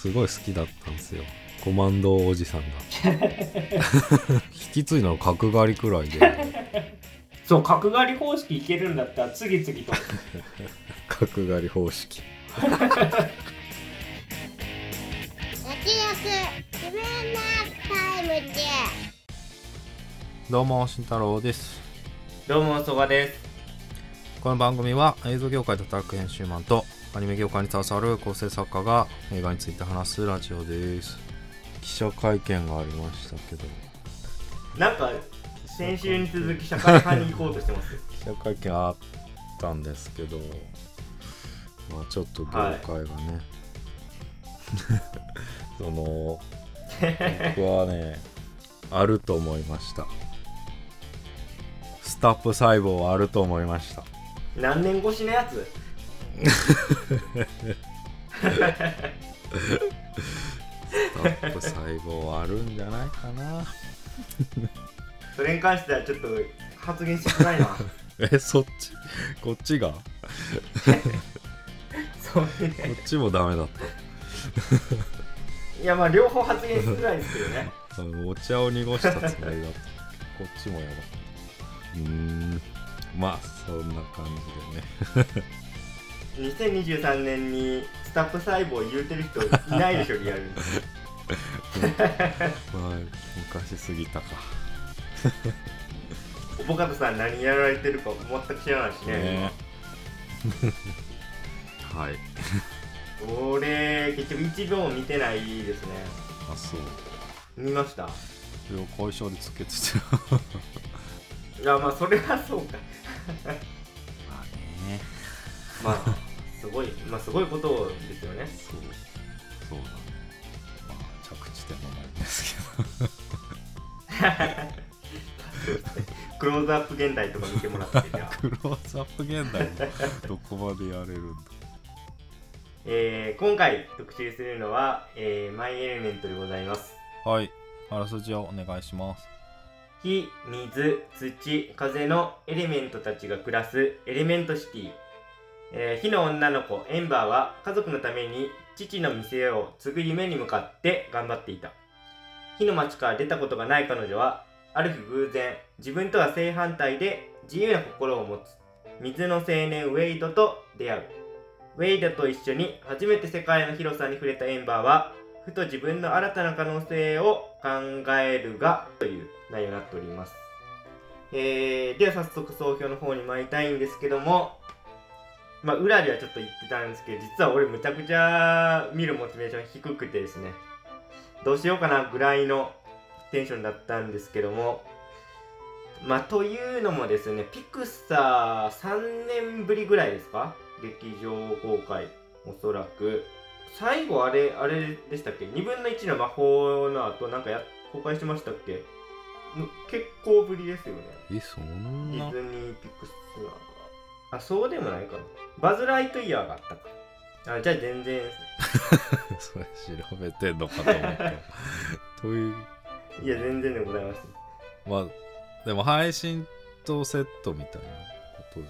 すごい好きだったんですよ。コマンドおじさんが。引き継いだの角刈りくらいで。そう角刈り方式いけるんだったら次々と。角刈り方式。焼き肉自分のタイムでどうも慎太郎です。どうもそばです。この番組は映像業界で働く編集マンとアニメ業界に携わる構成作家が映画について話すラジオです。記者会見がありましたけど。なんか先週に続き社会派に行こうとしてます。記者会見あったんですけど。まあちょっと業界がね、その僕はねあると思いました。スタップ細胞はあると思いました。何年越しのやつ？ップ細胞はあるんじゃないかな。それに関してはちょっと発言してくないな。えそっち？こっちが？こ そうね。っちもダメだっいやまあ両方発言しづらいですけどね。お茶を濁したつもりだった。こっちもやば。うーん。まあそんな感じでね2023年にスタップ細胞言うてる人いないでしょリアルに。まあ昔すぎたか。おぼかたさん何やられてるか全く知らないしね。ね。はい。俺結局一秒も見てないですね。あそう。見ました？それを後遺症でつけてていやまあそれはそうかまあすごいまあすごいことですよね。そうそうだね。まあ着地点もないんですけど。クローズアップ現代とか見てもらってじゃあ。クローズアップ現代どこまでやれるんだ。えー今回特集するのは、えーマイエレメントでございます。はい。あらすじをお願いします。火、水、土、風のエレメントたちが暮らすエレメントシティ、えー火の女の子エンバーは家族のために父の店を継ぐ夢に向かって頑張っていた。火の町から出たことがない彼女はある日偶然自分とは正反対で自由な心を持つ。水の青年ウェイドと出会う。ウェイドと一緒に初めて世界の広さに触れたエンバーはふと自分の新たな可能性を考えるがという内容になっております。えー、では早速総評の方に参りたいんですけども、まあ裏ではちょっと言ってたんですけど、実は俺むちゃくちゃ見るモチベーション低くてですね、どうしようかなぐらいのテンションだったんですけども、まあというのもですね、ピクサー3年ぶりぐらいですか？劇場公開、おそらく。最後あれ、あれでしたっけ ?2 分の1の魔法の後なんかや公開してましたっけ？む結構ぶりですよね。えそんなディズニーピクスアーが。あ、そうでもないかな。バズ・ライトイヤーがあったか。あ、じゃあ全然。それ調べてんのかと思った という？いや、全然でございます。まあでも配信とセットみたいなことで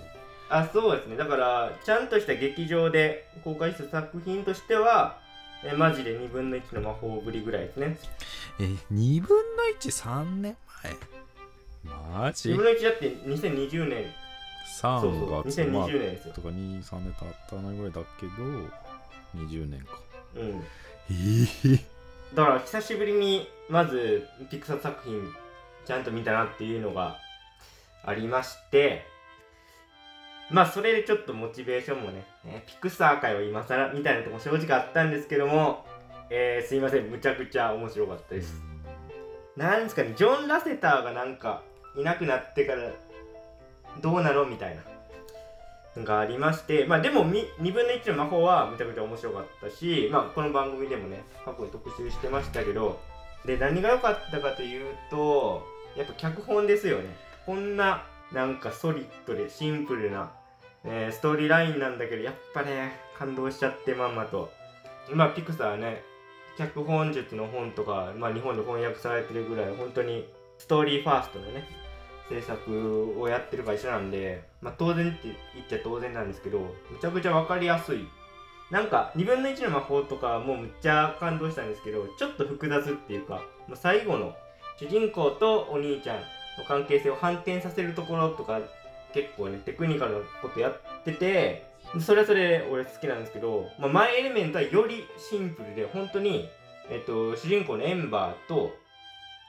あ、そうですね。だから、ちゃんとした劇場で公開した作品としては、えマジで2分の1の魔法ぶりぐらいですね。え2分の13年前？マジ？2分の1だって2020年、3そうそう、月まあ2020年ですよ。とか23年経ったないぐらいだけど20年かうん。えー、だから久しぶりにまずピクサー作品ちゃんと見たなっていうのがありましてまあそれでちょっとモチベーションもね、ねピクサー界は今更みたいなとこ正直あったんですけども、えー、すいませんむちゃくちゃ面白かったです、なんですかねジョン・ラセターがなんかいなくなってからどうなのみたいな。のがありましてまあでも2分の1の魔法はめちゃくちゃ面白かったしまあこの番組でもね過去に特集してましたけどで何が良かったかというとやっぱ脚本ですよね。こんななんかソリッドでシンプルな、えーストーリーラインなんだけどやっぱね感動しちゃってまんまと。まあピクサーね脚本術の本とか、まあ、日本で翻訳されてるぐらい本当にストーリーファーストのね制作をやってる会社なんで、まあ、当然って言っちゃ当然なんですけどめちゃくちゃ分かりやすい。なんか2分の1の魔法とかもうむっちゃ感動したんですけどちょっと複雑っていうかまあ最後の主人公とお兄ちゃんの関係性を反転させるところとか結構ねテクニカルなことやっててそれはそれ俺好きなんですけど、まあ、マイエレメントはよりシンプルで本当に、えっと、主人公のエンバーと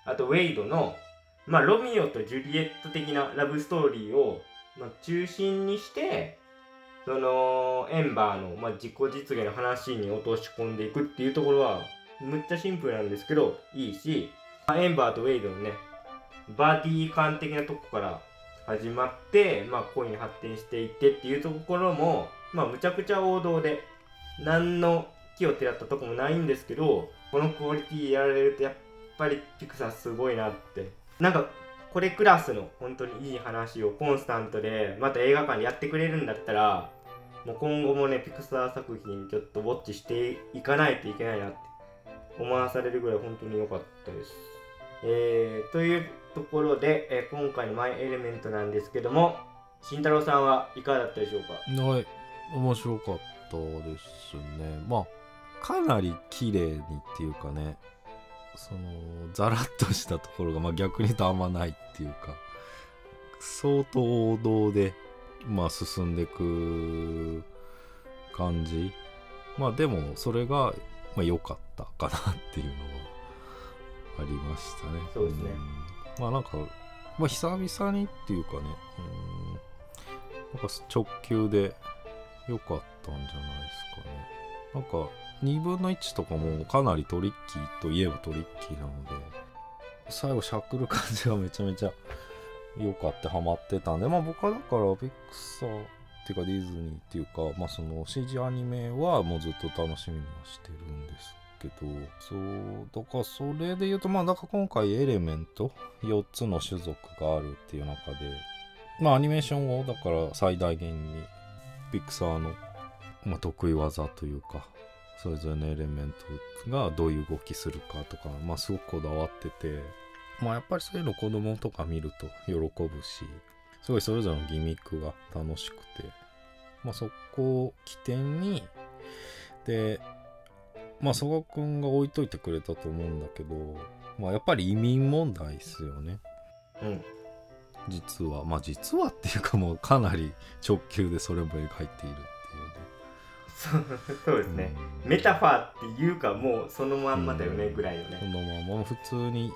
あとウェイドの、まあ、ロミオとジュリエット的なラブストーリーを、まあ、中心にしてそのエンバーの、まあ、自己実現の話に落とし込んでいくっていうところはむっちゃシンプルなんですけどいいし、まあエンバーとウェイドのねバーディー感的なとこから始まって、まあ、恋に発展していってっていうところも、まあ、むちゃくちゃ王道で何の木をてらったとこもないんですけどこのクオリティやられるとやっぱりピクサーすごいなってなんかこれクラスの本当にいい話をコンスタントでまた映画館でやってくれるんだったらもう今後もねピクサー作品ちょっとウォッチしていかないといけないなって思わされるぐらい本当に良かったです。えー、というところで、えー今回のマイエレメントなんですけども慎太郎さんはいかがだったでしょうか？はい。面白かったですね。まあかなり綺麗にっていうかねそのザラッとしたところが、まあ、逆に言うとあんまないっていうか相当王道でまあ進んでく感じ。まあでもそれがまあ良かったかなっていうのはありましたね。そうですね。うん。まあなんかまあ久々にっていうかねうん。なんか直球で良かったんじゃないですかね。なんか2分の1とかもかなりトリッキーといえばトリッキーなので、最後しゃくる感じがめちゃめちゃ良かってハマってたんで、まあ僕はだからピクサーっていうかディズニーっていうか、まあその CG アニメはもうずっと楽しみにはしてるんですけど、そう、だからそれで言うと、まあだから今回エレメント4つの種族があるっていう中で、まあアニメーションをだから最大限にピクサーの、まあ、得意技というかそれぞれのエレメントがどういう動きするかとか、まあ、すごくこだわってて、まあ、やっぱりそういうの子供とか見ると喜ぶしすごいそれぞれのギミックが楽しくて、まあ、そこを起点にでまあ曽我君が置いといてくれたと思うんだけど、まあ、やっぱり移民問題ですよね。うん。実は。まあ実はっていうかもうかなり直球でそれも描いているそ うそうですね、うんメタファーっていうかもうそのまんまだよねうん。ぐらいのね、このまま。普通に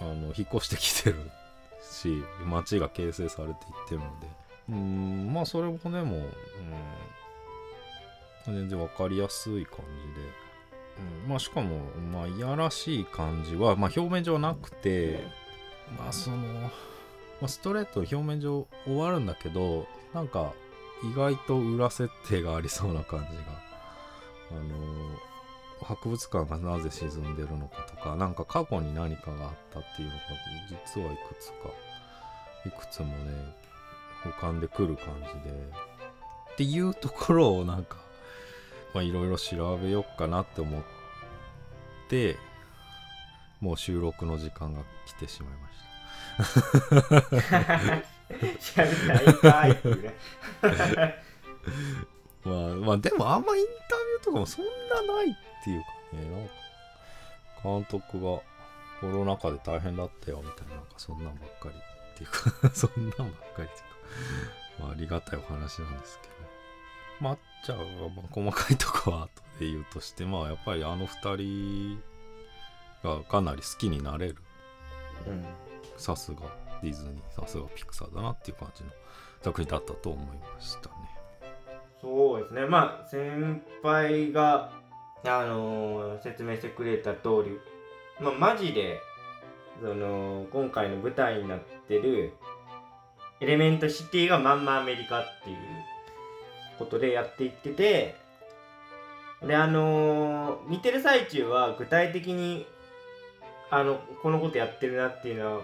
あの引っ越してきてるし街が形成されていってるので。うんまあそれもねもう、うん、全然わかりやすい感じで、うん、まあしかもまあいやらしい感じは、まあ、表面上なくてまあその、まあ、ストレート表面上終わるんだけどなんか意外と裏設定がありそうな感じが。あの博物館がなぜ沈んでるのかとかなんか過去に何かがあったっていうのが実はいくつかいくつもね浮かんでくる感じで。っていうところをなんかまあいろいろ調べようかなって思ってもう収録の時間が来てしまいました しゃべったらいいかいっていうね。まあまあでもあんまインタビューとかもそんなないっていうかねなんか監督がコロナ禍で大変だったよみたいななんかそんなんばっかりっていうかそんなんばっかりっていうか。まあありがたいお話なんですけどまっちゃんはまあ細かいとこは後で言うとしてまあやっぱりあの二人がかなり好きになれる。うんさすがディズニーさすがピクサーだなっていう感じの作品だったと思いましたね。そうですね。まあ先輩があのー説明してくれた通りまあマジでその今回の舞台になってるエレメントシティがまんまアメリカっていうことでやっていっててであのー見てる最中は具体的にあのこのことやってるなっていうのは、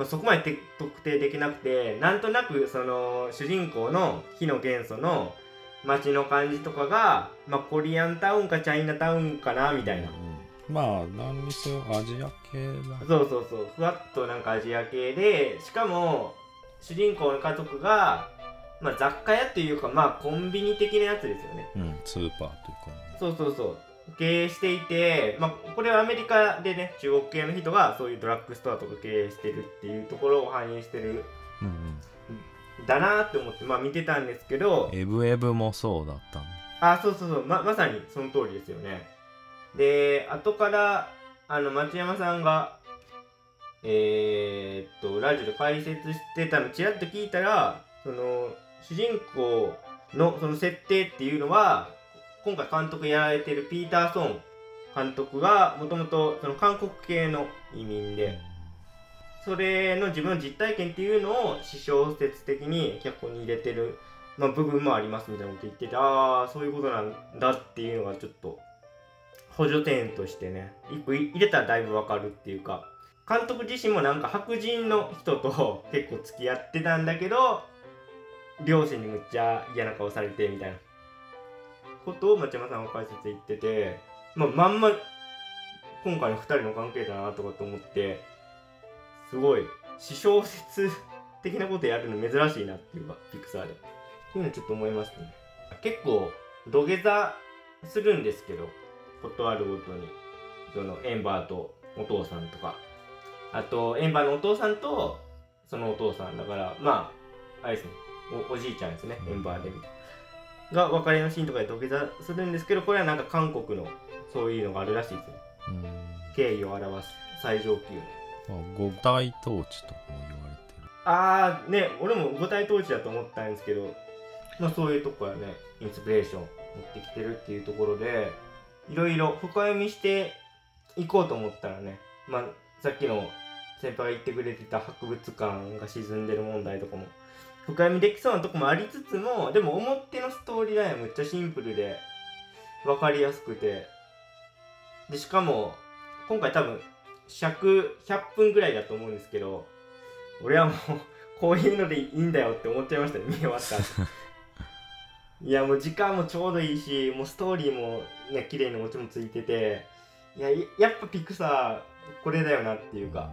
まあ、そこまでて特定できなくてなんとなくその主人公の火の元素の街の感じとかが、まあ、コリアンタウンかチャイナタウンかなみたいな、うん。まあ何にせよアジア系だそうそうそう。ふわっとなんかアジア系でしかも主人公の家族がまあ、雑貨屋というかまあコンビニ的なやつですよね。うんスーパーというか。そうそうそう経営していて、まあ、これはアメリカでね中国系の人がそういうドラッグストアとか経営してるっていうところを反映してるうんうん。だなって思ってまあ見てたんですけどエブエブもそうだったねあそうそうそう。ままさにその通りですよね。で後からあの町山さんがえー、っとラジオで解説してたのちらっと聞いたらその主人公のその設定っていうのは今回監督やられてるピーターソン監督がもともとその韓国系の移民でそれの自分の実体験っていうのを私小説的に脚本に入れてる、まあ、部分もありますみたいなこと言っててああそういうことなんだっていうのがちょっと補助点としてね一個入れたらだいぶわかるっていうか監督自身もなんか白人の人と 結構付き合ってたんだけど両親にむっちゃ嫌な顔されてみたいな。ことを町山さんは解説言ってて、まあ、まんま今回の2人の関係だなとかと思ってすごい私小説的なことやるの珍しいなっていうかピクサーで。っていうのちょっと思いますね。結構土下座するんですけどことあるごとに。そのエンバーとお父さんとか。あとエンバーのお父さんとそのお父さんだからまああれですね。おおじいちゃんですね。エンバーでみたいな。が別れのシーンとかで土下座するんですけどこれはなんか韓国のそういうのがあるらしいですねうん。敬意を表す最上級の。まあ五大統治とかも言われてる。あーね俺も五体統治だと思ったんですけどまあそういうとこからねインスピレーション持ってきてるっていうところでいろいろ深読みしていこうと思ったらねまあさっきの先輩が言ってくれてた博物館が沈んでる問題とかも深読みできそうなとこもありつつもでも表のストーリーラインはむっちゃシンプルで分かりやすくて。でしかも今回多分尺100分ぐらいだと思うんですけど俺はもうこういうのでいいんだよって思っちゃいましたね見終わった後。いやもう時間もちょうどいいしもうストーリーもね綺麗にオチもついてていやいやっぱピクサーこれだよなっていうか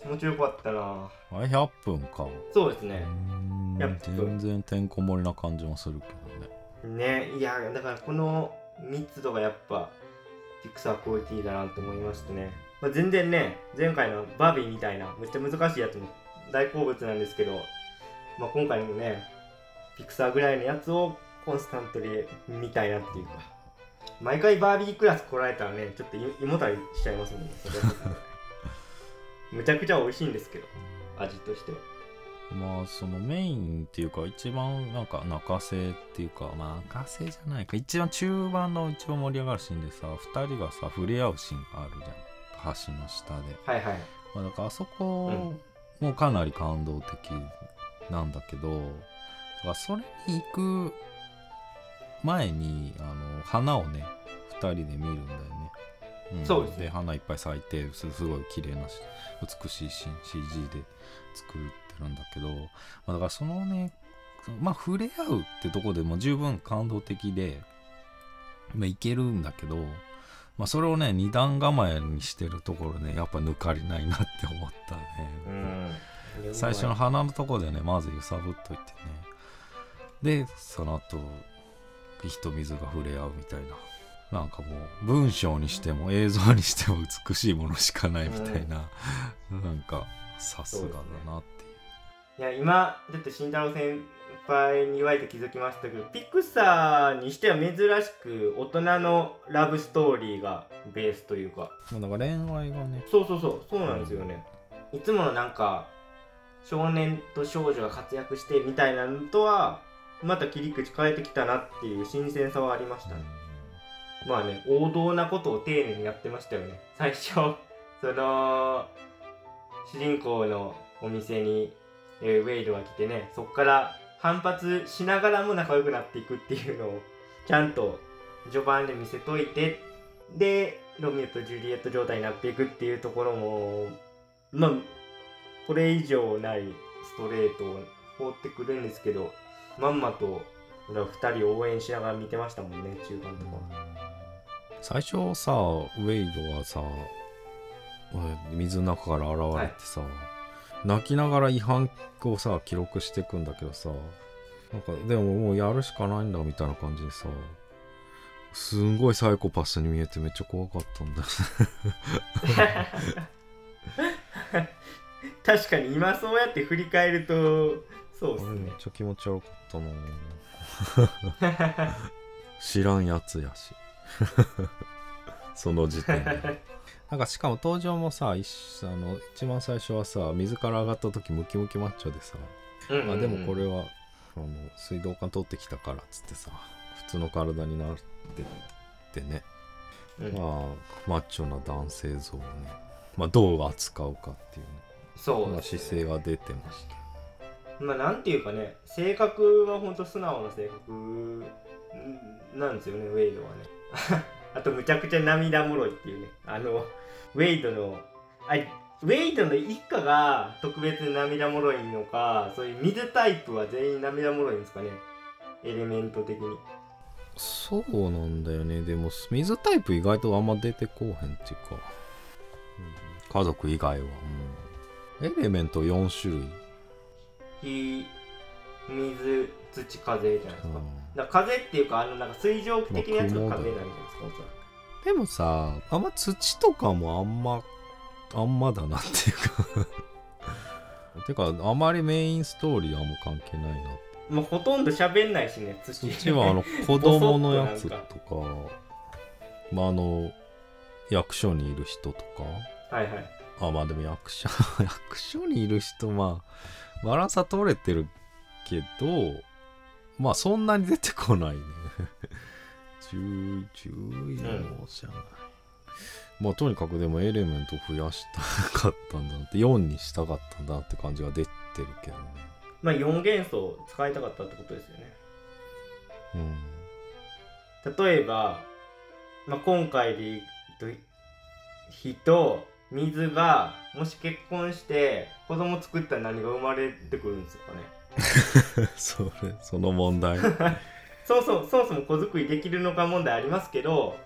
気持ちよかったな。あれ100分か。そうですね。全然てんこ盛りな感じもするけどね。ねいやだからこの密度がやっぱピクサークオリティだなと思いましてね、まあ、全然ね前回のバービーみたいなめっちゃ難しいやつも大好物なんですけど、まあ、今回のねピクサーぐらいのやつをコンスタントに見たいなっていうか。毎回バービークラス来られたらねちょっと胃もたれしちゃいますもんね むちゃくちゃ美味しいんですけど味としては。まあそのメインっていうか一番なんか泣かせっていうかまあ泣かせじゃないか。一番中盤の一番盛り上がるシーンでさ2人がさ触れ合うシーンがあるじゃん。橋の下で、はいはい。まあ、だからあそこもかなり感動的なんだけどだからそれに行く前にあの花をね2人で見るんだよね、ん。そうです。ね花いっぱい咲いてすすごい綺麗なし美しい CG で作ってるんだけど、まあ、だからそのねまあ触れ合うってとこでも十分感動的で、まあ、いけるんだけど、まあ、それをね二段構えにしてるところねやっぱ抜かりないなって思ったね、うん。最初の鼻のとこでねまず揺さぶっといてね。でその後火と水が触れ合うみたいななんかもう文章にしても映像にしても美しいものしかないみたいな、なんかさすがだなっていう。いや今だって慎太郎先輩に言われて気づきましたけどピクサーにしては珍しく大人のラブストーリーがベースというか。まあだから恋愛がね。そうそうそうそうなんですよね。いつものなんか少年と少女が活躍してみたいなのとはまた切り口変えてきたなっていう新鮮さはありましたねまあね王道なことを丁寧にやってましたよね最初 その主人公のお店に、えーウェイドが来てねそこから反発しながらも仲良くなっていくっていうのをちゃんと序盤で見せといてでロミオとジュリエット状態になっていくっていうところもまあこれ以上ないストレートを放ってくるんですけどまんまと俺は2人応援しながら見てましたもんね中盤とか。最初さウェイドはさ水の中から現れてさ、泣きながら違反をさ記録していくんだけどさなんかでももうやるしかないんだみたいな感じでさすんごいサイコパスに見えてめっちゃ怖かったんだ 確かに今そうやって振り返るとそうっすね。めっちゃ気持ち悪かったな 知らんやつやし その時点で。なんかしかも登場もさ一あの一番最初はさ水から上がった時ムキムキマッチョでさ、うんうんうん。あでもこれはあの水道管通ってきたからっつってさ普通の体になってってね、うん。まあマッチョな男性像をね、まあ、どう扱うかっていうね。まあそうね。姿勢が出てました。まあなんていうかね性格はほんと素直な性格んなんですよねウェイドはね あとむちゃくちゃ涙もろいっていうね。あのウェイドのあウェイドの一家が特別に涙もろいのかそういう水タイプは全員涙もろいんですかね。エレメント的に。そうなんだよね。でも水タイプ意外とあんま出てこうへんっていうか、うん。家族以外は、うん。エレメント4種類、火水土風じゃないですか,、うん。だから風っていうかあのなんか水蒸気的なやつが風なんじゃないですかおそらくでもさあんま土とかもあんま あんまだなっていうか。てかあまりメインストーリーはあんま関係ないな。もうほとんど喋んないしね土。土はあの 子供のやつとか。まああの役所にいる人とか。はいはい。あまあでも役所役所にいる人まあバランスは取れてるけどまあそんなに出てこないね。10 10位もじゃない、まあとにかくでもエレメント増やしたかったんだなって4にしたかったんだなって感じが出てるけどねまあ4元素使いたかったってことですよねうん例えば、まあ、今回でいくと火と水がもし結婚して子供作ったら何が生まれてくるんですかね それその問題。そもそもそもそも子作りできるのか問題ありますけど、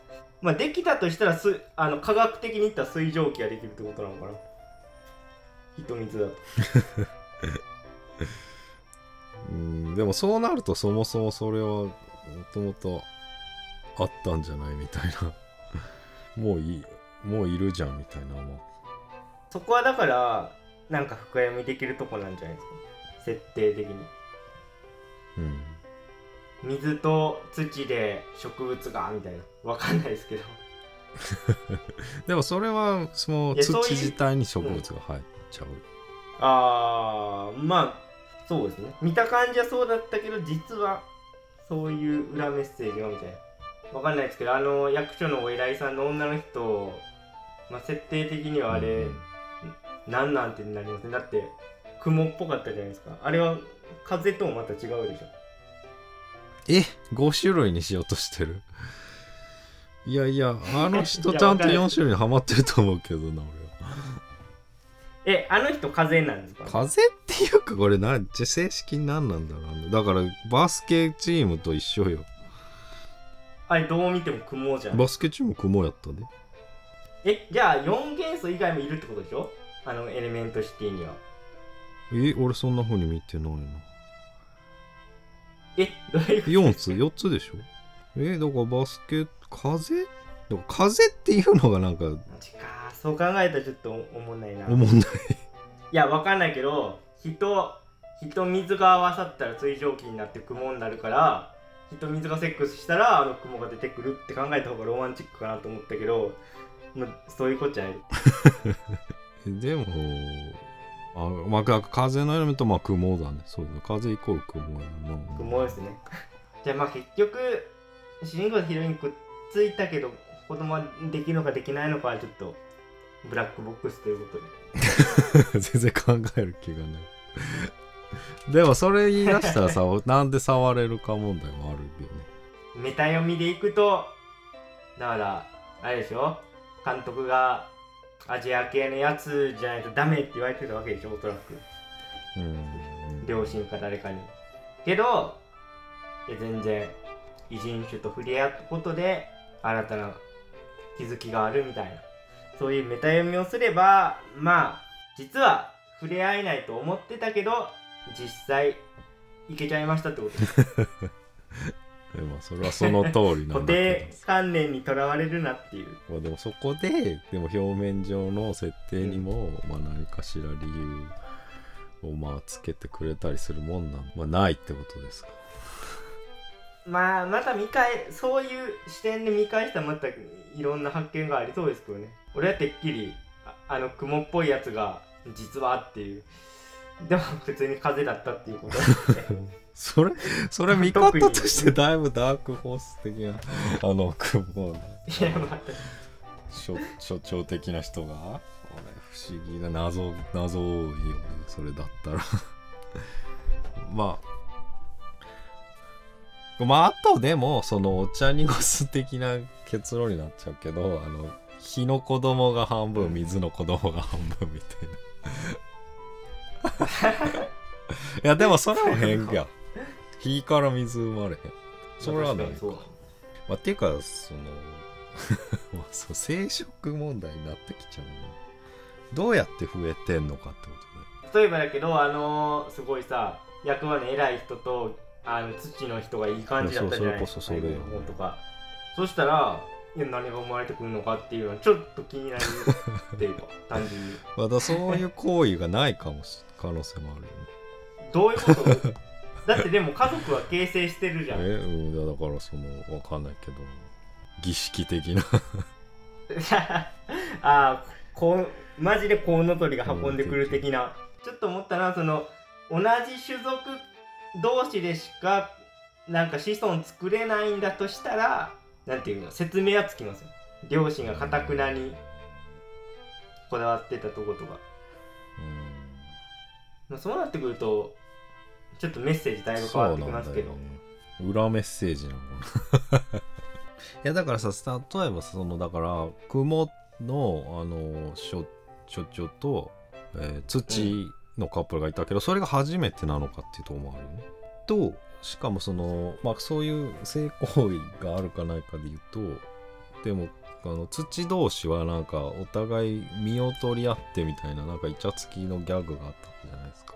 まあ、できたとしたらすあの科学的に言ったら水蒸気ができるってことなのかな？火と水だと。うんでもそうなるとそもそもそれはもともとあったんじゃないみたいな。もういいもういるじゃんみたいなもそこはだからなんか深読みできるとこなんじゃないですか？設定的に。うん。水と土で植物がみたいな。わかんないですけど。でもそれはその土自体に植物が入っちゃう。あーまあそうですね。見た感じはそうだったけど実はそういう裏メッセージがみたいな。わかんないですけどあの役所のお偉いさんの女の人、まあ、設定的にはあれ、うんなんなんてなりますねだって雲っぽかったじゃないですか。あれは風ともまた違うでしょ。え5種類にしようとしてる？いやいやあの人ちゃんとわかる。4種類にはまってると思うけどなえあの人風なんですか？俺は風っていうかこれな正式に何なんだろう。ねだからバスケチームと一緒よ。あれどう見ても雲じゃん。バスケチーム雲やったで。えじゃあ4元素以外もいるってことでしょ？あのエレメントシティにはえ俺そんな風に見てないなえどういうこと？4つ？4つでしょ？えだからバスケ風？だから風っていうのがなんかそう考えたらちょっとおもんないな。思んない。いやわかんないけど火と火と水が合わさったら水蒸気になって雲になるから火と水がセックスしたらあの雲が出てくるって考えた方がロマンチックかなと思ったけど、まあ、そういうことじゃない。でもあまあか風のエレメントまあ雲だね。そうだね。風イコール雲やな。雲ですね。じゃあまあ結局主人公とヒロインくっついたけど子供はできるのかできないのかはちょっとブラックボックスということで。全然考える気がない。でもそれ言い出したらさなんで触れるか問題もあるよね。メタ読みでいくとだからあれでしょ？監督がアジア系のやつじゃないとダメって言われてたわけでしょおそらく。うん。両親か誰かに。けどいや全然異人種と触れ合うことで新たな気づきがあるみたいな。そういうメタ読みをすればまあ実は触れ合えないと思ってたけど実際いけちゃいましたってことです でもそれはその通りな固んだけ定観念にとらわれるなっていう。どまあでもそこででも表面上の設定にも、まあ何かしら理由をまあつけてくれたりするもんなんまあないってことですか。まあまた見返そういう視点で見返したらまたいろんな発見がありそうですけどね。俺はてっきりああの雲っぽいやつが実はっていう。でも普通に風だったっていうこと。ですねそれそれ見方としてだいぶダークホース的なあの雲いやまた所所長的な人がこれ不思議な謎謎多いよねそれだったら。まあ。まああとでもそのお茶濁す的な結論になっちゃうけどあの火の子供が半分水の子供が半分みたいな。いやでもそれも変や火から水生まれへん。それはないか。まあ、っていうかその 生殖問題になってきちゃうねどうやって増えてんのかってこと例えばだけどあのーすごいさ役場の偉い人とあの土の人がいい感じだったじゃない？ですかそうそれとか。そしたらいや何が生まれてくるのかっていうのはちょっと気になる っていうか単純に。まだそういう行為がないかもし可能性もあるよね。どういうこと？だってでも家族は形成してるじゃん。えうんいやだからそのわかんないけど。儀式的な。ああこうマジでコウノトリが運んでくる的な。ちょっと思ったのはその同じ種族同士でしかなんか子孫作れないんだとしたらなんていうの説明はつきますよ両親がかたくなにこだわってたとことか、まあ、そうなってくるとちょっとメッセージだいぶ変わってきますけど、ね、裏メッセージなのかな いやだからさ例えばそのだから雲のあの所所長と、えー土のカップルがいたけど、それが初めてなのかっていうところもあるよね。としかもそのまあそういう性行為があるかないかで言うとでもあの土同士はなんかお互い身を取り合ってみたいななんかイチャつきのギャグがあったじゃないですか。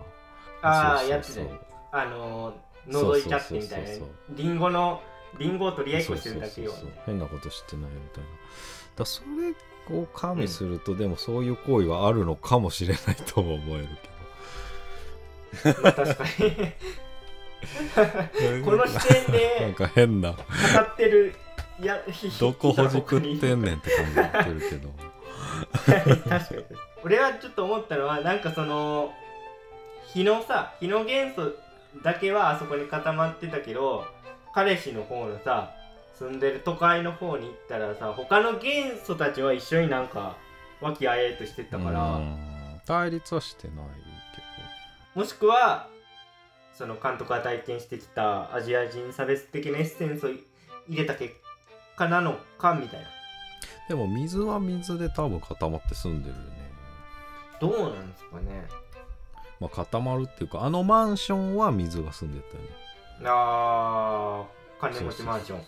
ああやつであのー覗いちゃってみたいなそうそうそうリンゴのリンゴを取り合いっこしてるだけよ。変なことしてないみたいなだそれを加味すると、でもそういう行為はあるのかもしれないとも思えるまあ確かに。けどこの視点なんでか変な語ってるやどこほじくってんねねんって感じに。なってるけど確かに。俺はちょっと思ったのはなんかその日のさ日の元素だけはあそこに固まってたけど彼氏の方のさ住んでる都会の方に行ったらさ他の元素たちは一緒になんか和気あいあいとしてたから、うん。対立はしてないけもしくはその監督が体験してきたアジア人差別的なエッセンスを入れた結果なのかみたいな。どでも水は水で多分固まって住んでるよね。どうなんですかねまあ固まるっていうかあのマンションは水が住んでたよね。あー金持ちマンション。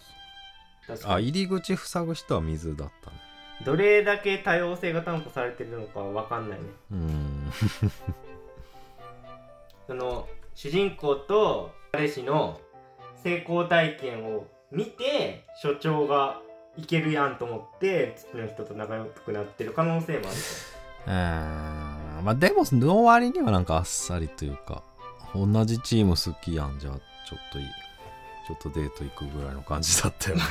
あ入り口塞ぐ人は水だったね。どれだけ多様性が担保されてるのかわかんないね。うん。その主人公と彼氏の成功体験を見て所長がいけるやんと思って土の人と仲良くなってる可能性もあるうん まあでもの割にはなんかあっさりというか同じチーム好きやんじゃあちょっといい。ちょっとデート行くぐらいの感じだったよね。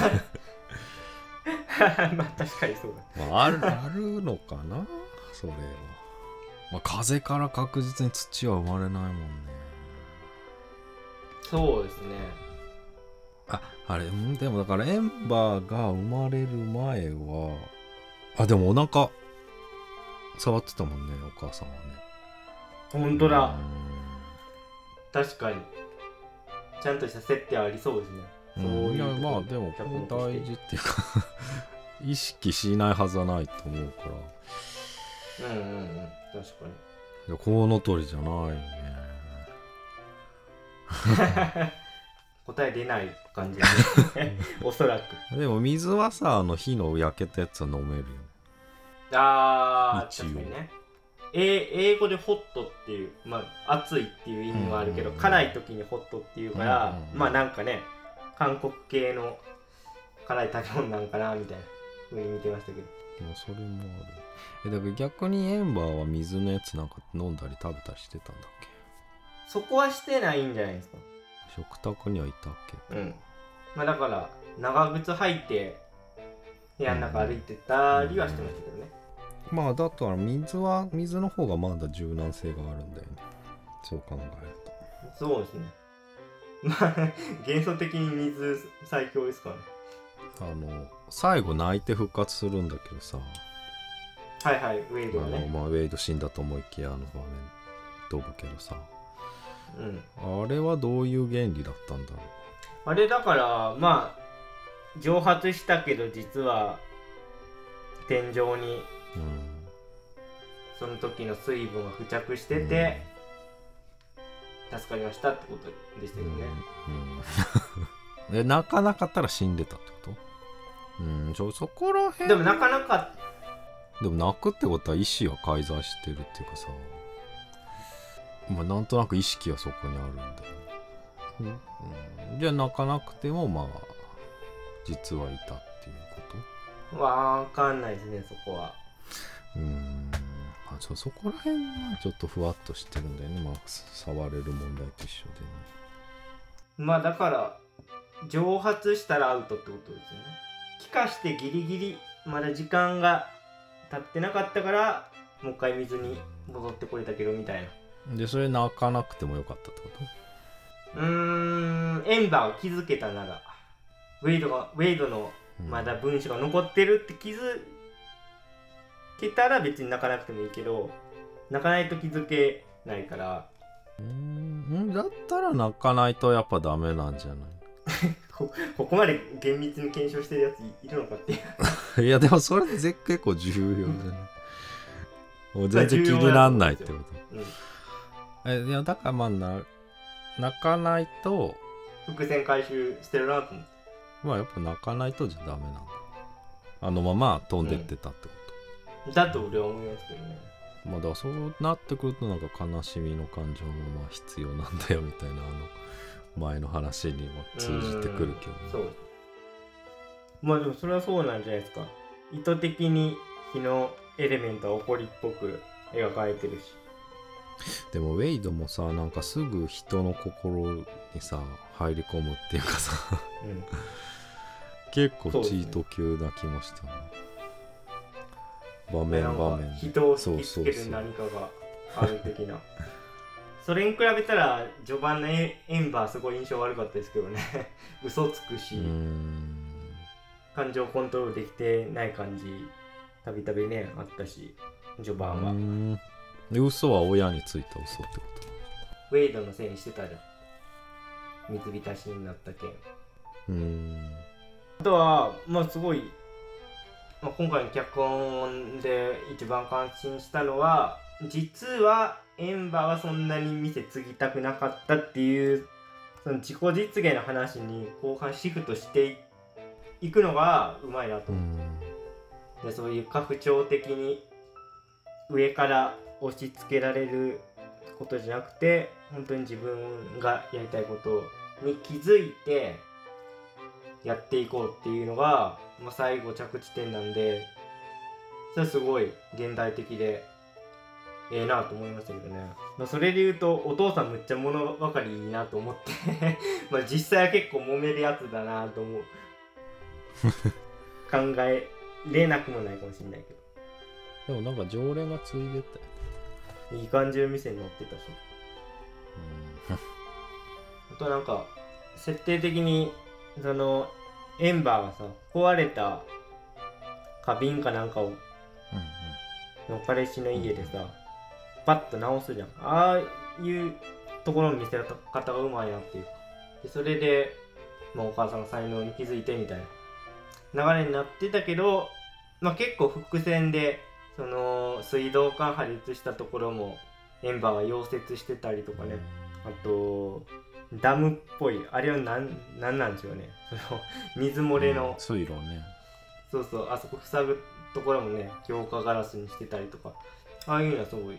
まあ確かにそうだ。まああるあるのかなそれは。まあ風から確実に土は生まれないもんね。そうですね。ああれんでもだからエンバーが生まれる前はあでもお腹触ってたもんねお母さんはね。本当だ。うん。確かに。ちゃんとした設定ありそうですね。うん。そういういやまあでも大事っていうか意識しないはずはないと思うから。うんうんうん。確かに。いやコウノトリじゃないね。答え出ない感じですね。おそらく。でも水はさあの火の焼けたやつは飲めるよあー一応確かにね。え英語でホットっていうまあ熱いっていう意味はあるけど、うん。辛い時にホットっていうから、うんまあなんかね韓国系の辛い食べ物なんかなみたいな風に見てましたけど。まあそれもある。えだから逆にエンバーは水のやつなんか飲んだり食べたりしてたんだっけ？そこはしてないんじゃないですか。食卓にはいたっけ？うん。まあだから長靴履いて部屋の中歩いてたりはしてましたけどね、まあだと水は水の方がまだ柔軟性があるんだよね。そう考えると。そうですね。まあ幻想的に水最強ですからね。あの最後泣いて復活するんだけどさ、はいはいウェイドあのはねまあ、ウェイド死んだと思いきやあの場面飛ぶけどさ。うん。あれはどういう原理だったんだろあれだからまあ蒸発したけど実は天井にその時の水分が付着してて、助かりましたってことでしたよね、うん。で泣かなかったら死んでたってこと？うんちょそこらへんでもなかなかでも泣くってことは意思は介在してるっていうかさ。まあなんとなく意識はそこにあるんだよね、うん。うんじゃあ泣かなくてもまあ実はいたっていうこわかんないですねそこは。とうん。まあそそこら辺はちょっとふわっとしてるんだよね。まあ触れる問題と一緒でね。まあだから蒸発したらアウトってことですよね。気化してギリギリまだ時間が経ってなかったからもう一回水に戻ってこれたけどみたいな。でそれ泣かなくてもよかったってこと？うーん。エンバーを気づけたならウェイドがウェイドのうんまだ文章が残ってるって気づけたら別に泣かなくてもいいけど泣かないと気づけないから。うーんだったら泣かないとやっぱダメなんじゃない？こここまで厳密に検証してるやついいるのかって。い ういやでもそれぜ結構重要じゃない？もう全然気になんないってこと。うんえいやだからまあな泣かないと伏線回収してるなと思ってまあやっぱ泣かないとじゃダメなんだあのまま飛んでってたってこだと俺は思いますけどね。と、まあだそうなってくるとなんか悲しみの感情もまあ必要なんだよみたいなあの前の話にも通じてくるけどね。そうまあでもそれはそうなんじゃないですか。意図的に火のエレメントは怒りっぽく描かれてるし。でもウェイドもさなんかすぐ人の心にさ入り込むっていうかさ。うん。結構チート級な気もしたな、場面場面人をそう引きつける何かがある的な。それに比べたら序盤のエエンバーすごい印象悪かったですけどね。嘘つくし、感情コントロールできてない感じたびたびねあったし序う盤は、で嘘は親についた嘘ってこウェイドのせいにしてたじゃん。水浸しになった件。とうーん。あとはまあすごい、まあ、今回の脚本で一番感心したのは実はエンバーはそんなに店継ぎたくなかったっていうその自己実現の話に後半シフトしていくのがうまいなと。思う、ん。でそういう家父長的に上から押し付けられることじゃなくて本当に自分がやりたいことに気づいてやっていこうっていうのが、まあ、最後着地点なんでそれはすごい現代的でええなと思いましたけどね、まあ、それで言うとお父さんむっちゃ物分かりいいなと思って まあ実際は結構揉めるやつだなと思う。考えれなくもないかもしれないけど。でもなんか常連がついでたよいい感じの店に乗ってたし。あとなんか設定的にそのエンバーがさ壊れた花瓶かなんかをうんの彼氏の家でさパッと直すじゃん。ああいうところの見せ方がうまいなっていう。でそれで、まあ、お母さんが才能に気づいてみたいな。流れになってたけど、まあ、結構伏線でその水道管破裂したところもエンバーは溶接してたりとかね。あとダムっぽい。あれは何なんなんでしょうね。その水漏れの、水路ね。そうそう。あそこ塞ぐところもね強化ガラスにしてたりとか。ああいうのはすごい。うんうん。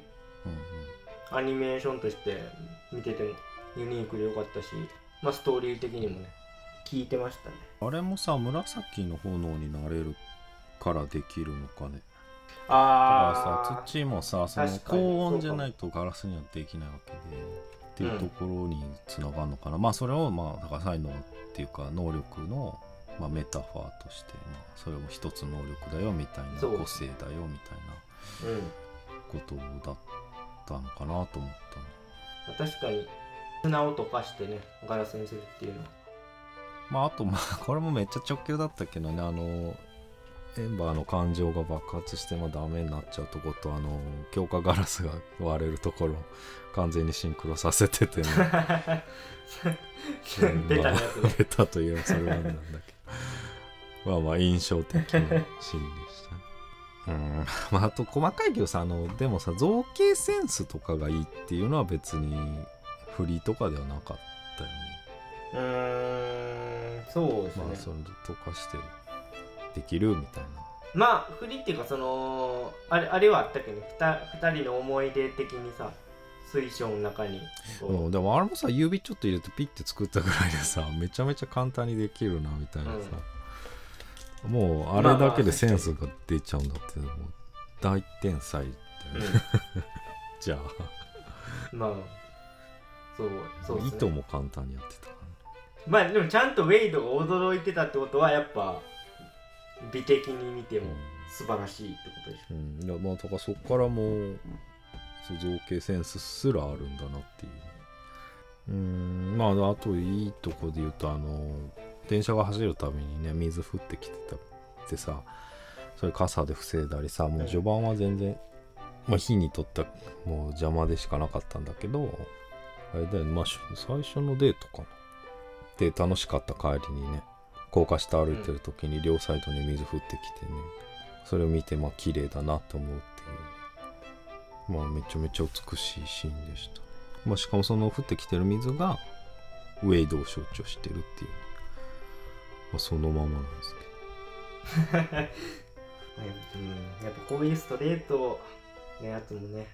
アニメーションとして見ててユニークでよかったし、まあ、ストーリー的にもね聞いてましたね。あれもさ紫の炎になれるからできるのかね。だあからさ土もさその高温じゃないとガラスにはできないわけでっていうところにつながるのかな、まあそれをまあだから才能っていうか能力の、まあ、メタファーとして、まあ、それも一つ能力だよみたいな個性だよみたいなうん。ことだったのかなと思ったの。確かに砂を溶かしてねガラスにするっていうのは。まああとまあこれもめっちゃ直球だったけどねあのエンバーの感情が爆発してもダメになっちゃうとことあの強化ガラスが割れるところ完全にシンクロさせててねベタなやつねベタというそれはなんだ。け どまあまあ印象的なシーンでした。ね うん。まああと細かいけどさあのでもさ造形センスとかがいいっていうのは別に振りとかではなかったよね。うーんそうですね。まあそれとかしてできるみたいな。まあ振りっていうかそのあれあれはあったけどね 2, 二人の思い出的にさ水晶の中にこう。うん、でもあれもさ指ちょっと入れてピッて作ったぐらいでさめちゃめちゃ簡単にできるなみたいなさ、もうあれだけでセンスが出ちゃうんだって、もう大天才だよね、じゃあ。うん、まあそうそうですね。糸も簡単にやってたまあでもちゃんとウェイドが驚いてたってことはやっぱ美的に見ても素晴らしいってことでしょ。うん、いやまあだからそこからもう造形センスすらあるんだなっていう。うん。まああといいとこで言うとあの電車が走るたびにね水降ってきてたってさそれ傘で防いだりさもう序盤は全然、まあ火にとったもう邪魔でしかなかったんだけどあれだよねまあし最初のデートかな。で楽しかった帰りにね高架下歩いてる時に両サイドに水降ってきてね。それを見てまあ綺麗だなと思うっていう。まあめちゃめちゃ美しいシーンでした、まあ、しかもその降ってきてる水がウェイドを象徴してるっていう、まあ、そのままなんですけど。うん、やっぱこういうストレートのやつもね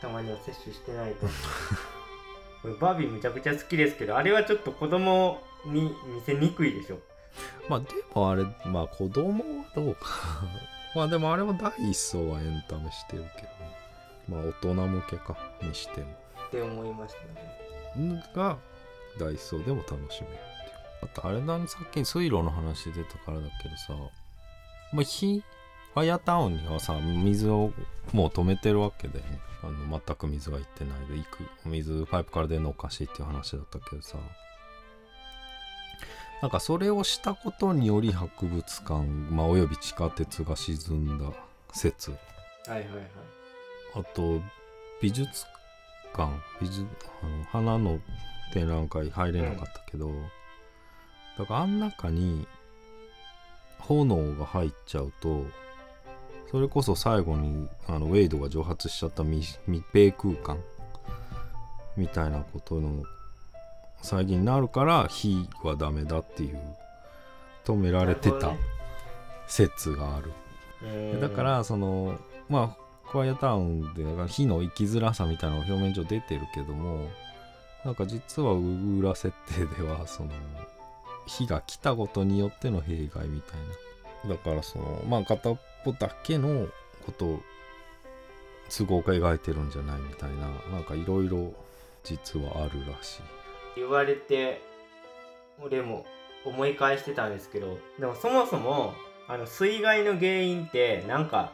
たまには摂取してないと。これバービーむちゃくちゃ好きですけどあれはちょっと子供に見せにくいでしょまあでもあれまあ子供はどうか。まあでもあれも第一層はエンタメしてるけどまあ大人向けかにしても。って思いましたね。がダイソーでも楽しめるっていう。あとあれだねさっき水路の話出たからだけどさまあ火ファイアタウンにはさ水をもう止めてるわけで、ね、あの全く水が行ってないで行く水パイプから出るのおかしいっていう話だったけどさなんかそれをしたことにより博物館、まあ、および地下鉄が沈んだ説。はいはいはい。あと美術館美術あの花の展覧会入れなかったけど、だからあん中に炎が入っちゃうとそれこそ最後にあのウェイドが蒸発しちゃった密密閉空間みたいなことの再現になるから火はダメだっていう止められてた説がある。だからそのまあクワイアタウンで火の生きづらさみたいなのが表面上出てるけどもなんか実は裏設定ではその火が来たことによっての弊害みたいな。だからそのまあ片っぽだけのことを都合が描いてるんじゃないみたいななんかいろいろ実はあるらしい言われて俺も思い返してたんですけどでもそもそもあの水害の原因ってなんか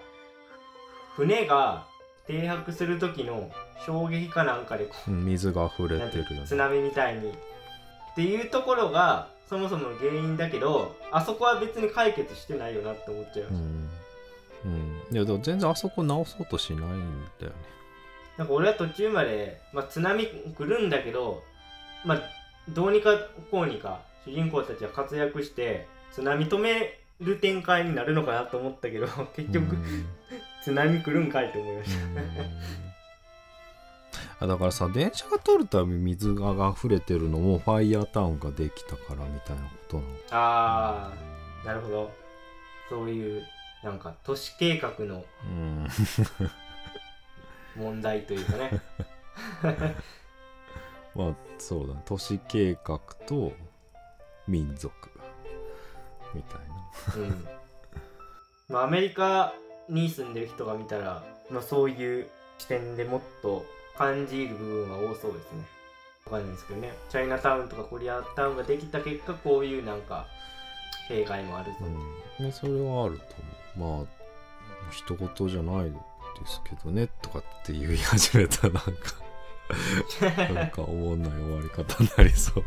船が停泊する時の衝撃かなんかで水が溢れてるよね。津波みたいに。っていうところがそもそもの原因だけどあそこは別に解決してないよなって思っちゃいました、うん、うん、いやでも全然あそこ直そうとしないんだよね。なんか俺は途中まで、まあ、津波来るんだけど、まあ、どうにかこうにか主人公たちは活躍して津波止める展開になるのかなと思ったけど 結局、うん。津波来るんかいと思いましあだからさ電車が通るたび水が溢れてるのもファイヤータウンができたからみたいなことなのたああなるほど。そういうなんか都市計画のうん。問題というかね。まあそうだね。都市計画と民族。みたいな。うん。まあアメリカに住んでる人が見たら、まあ、そういう視点でもっと感じる部分は多そうですね。わかんないですけどね。チャイナタウンとかコリアタウンができた結果こういうなんか弊害もあるぞ、う。ん、ねそれはあると思う。まあ一言じゃないですけどねとかって言い始めたらなんかなんか思んない終わり方になりそう。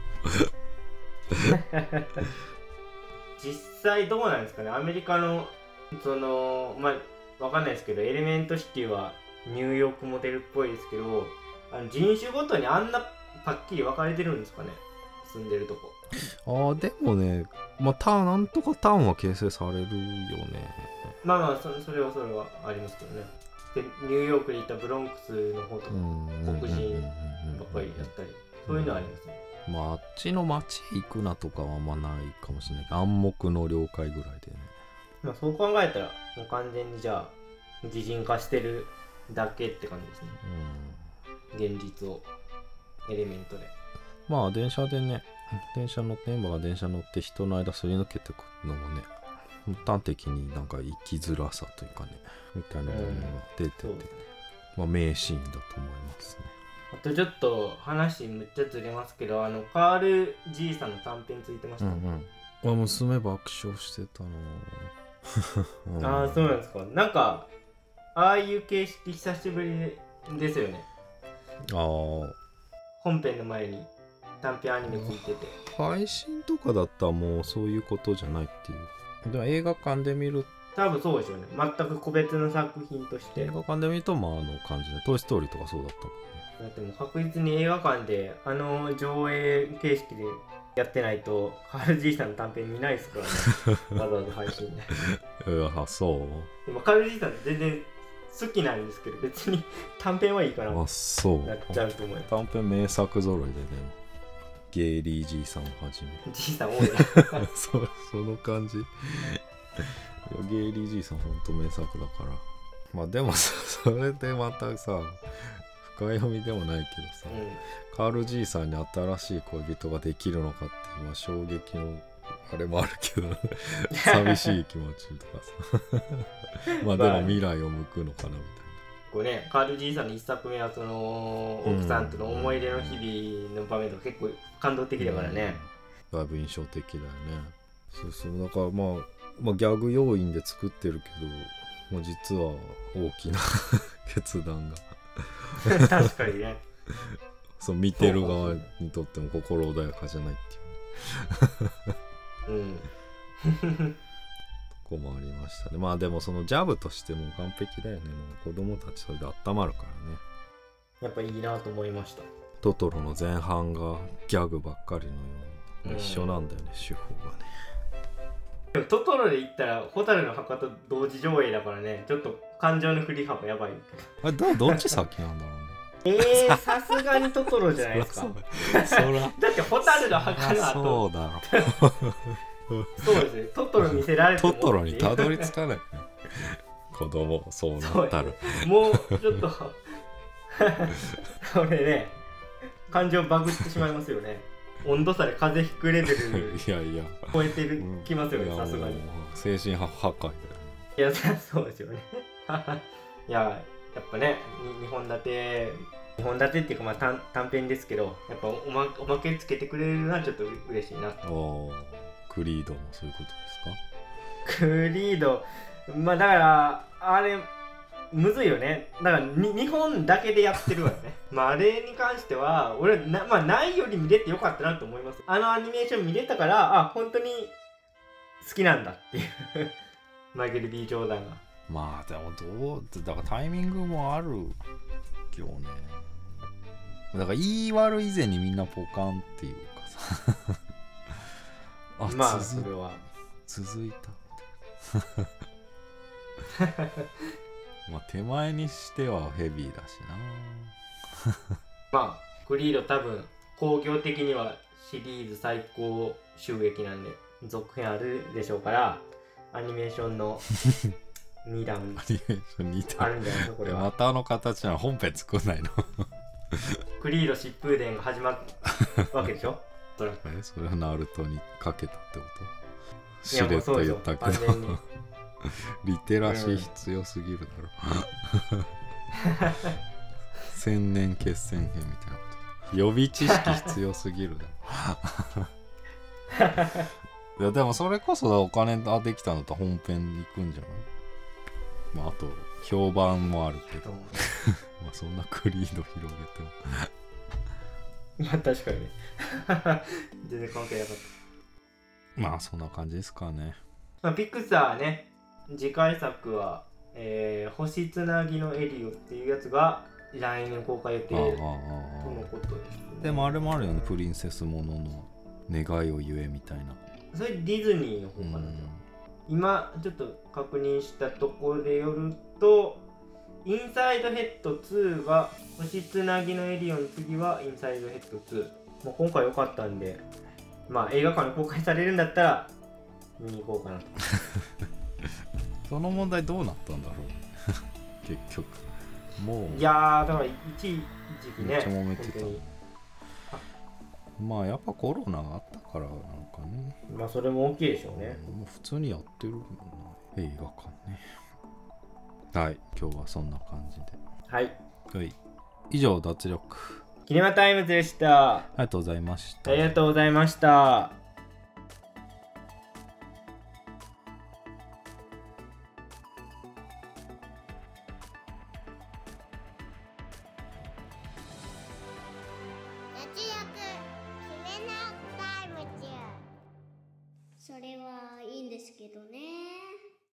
実際どうなんですかね？アメリカのそのまあわかんないですけどエレメントシティはニューヨークモデルっぽいですけどあの人種ごとにあんなはっきり分かれてるんですかね？住んでるとこ。ああでもねまあタなんとかタウンは形成されるよね。まあまあそそれはそれはありますけどねでニューヨークに行ったブロンクスの方とかうん。黒人ばっかりだったりそういうのはありますね。まああっちの町へ行くなとかはあんまないかもしれない。暗黙の了解ぐらいでね。まあそう考えたらもう完全にじゃあ擬人化してるだけって感じですね。うん。現実をエレメントで。まあ電車でね電車乗ってメンバーが電車乗って人の間すり抜けてくのもね端的になんか生きづらさというかねみたいなものが出てて、まあ名シーンだと思いますね。あとちょっと話むっちゃずれますけどあのカール・ジーさんの短編ついてました、うんあ娘爆笑してたなああそうなんですか。なんかああいう形式久しぶりですよね。あー。本編の前に短編アニメついてて。配信とかだったらもうそういうことじゃないっていう。でも映画館で見る多分そうでしょうね。全く個別の作品として。映画館で見るとまああの感じで「トイ・ストーリー」とかそうだったもんね。だってもう確実に映画館であの上映形式でやってないとカール・ジーさんの短編見ないですからね。わざわざ配信で。うわそう。でもカール・ジーさん全然好きなんですけど別に短編はいいかなあそう。なっちゃうと思います。短編名作揃いでねゲイリー・ジーさんをはじめ。じいさん多いな。そうその感じ。いやゲイリー・ジーさんほんと名作だから。まあでもさそれでまたさ深読みでもないけどさ、うカール・ジーさんに新しい恋人ができるのかっていう、まあ、衝撃のあれもあるけど 寂しい気持ちとかさ。まあでも未来を向くのかなみたいこうねカール・ジーさんの一作目はその奥さんとの思い出の日々の場面とか結構感動的なだからね、だいぶ印象的だよね。そうそう。だからまあ、まあ、ギャグ要因で作ってるけど、まあ、実は大きな 決断が。確かにね。そう見てる側にとっても心穏やかじゃないっていう。うん。とこもありましたね。まあでもそのジャブとしても完璧だよね。もう子供たちそれで温まるからね。やっぱいいなと思いました。トトロの前半がギャグばっかりのようにうん一緒なんだよね、手法がねトトロで言ったら蛍の墓と同時上映だからねちょっと感情の振り幅やばいあれどどっち先なんだろうね。えー、さすがにトトロじゃないですか。だって蛍の墓のそ後うだ。ろそうですね。トトロ見せられてもトトロにたどり着かない。ね子供そうなったら。もうちょっと。これね感情バグってしまいますよね温度差で風邪ひくレベル いやいや。超えてるうんきますよねさすがに。精神破破壊いやそそうですよね。いややっぱねに2本立て2本立てっていうかまあ短短編ですけどやっぱおまおまけつけてくれるのはちょっと嬉しいなおークリードもそういうことですか？クリード。まあだからあれむずいよね。だからに日本だけでやってるわよね。まああれに関しては俺な,、まあ、ないより見れてよかったなと思います。あのアニメーション見れたからあ本当に好きなんだっていう。マイケル・ B・ ジョーダンが。まあでもどうだからタイミングもあるよね。だから言い悪い以前にみんなポカンっていうかさ。あ、まあそ続れは。続いたまあ手前にしてはヘビーだしな。まあクリード多分興行的にはシリーズ最高収益なんで続編あるでしょうからアニメーションの 2段。アニメーション似たあるんじゃないですかこれは。またあの形は本編作んないの？クリード疾風伝が始まるわけでしょ？おそらくえそれはナルトにかけたってこと？いやしれっと言ったけど リテラシー必要すぎるだろ、千年決戦編みたいなこと。予備知識必要すぎるだろ。いやでもそれこそお金ができたのと本編に行くんじゃない？まああと評判もあるけど。まあそんなクリード広げても。まあ確かに。ね全然関係なかった。まあそんな感じですかね。まあ、ピクサーね次回作は、えー星つなぎのエリオっていうやつが来年公開予定とのことです、ね、でもあれもあるよね。プリンセスものの願いを言えみたいな。それディズニーの方かな、うん。今ちょっと確認したところでよるとインサイドヘッド2が星つなぎのエリオン次はインサイドヘッド2もう今回良かったんでまあ映画館に公開されるんだったら見に行こうかなと その問題どうなったんだろう。結局。もう。いやーだから一時期ねめっちゃ揉めてた。まあやっぱコロナがあったからなんかね、まあそれも大きいでしょうね。もう普通にやってるもんな。映画館ね。はい今日はそんな感じで。はい。はい。以上脱力。キネマタイムズでした。ありがとうございました。ありがとうございました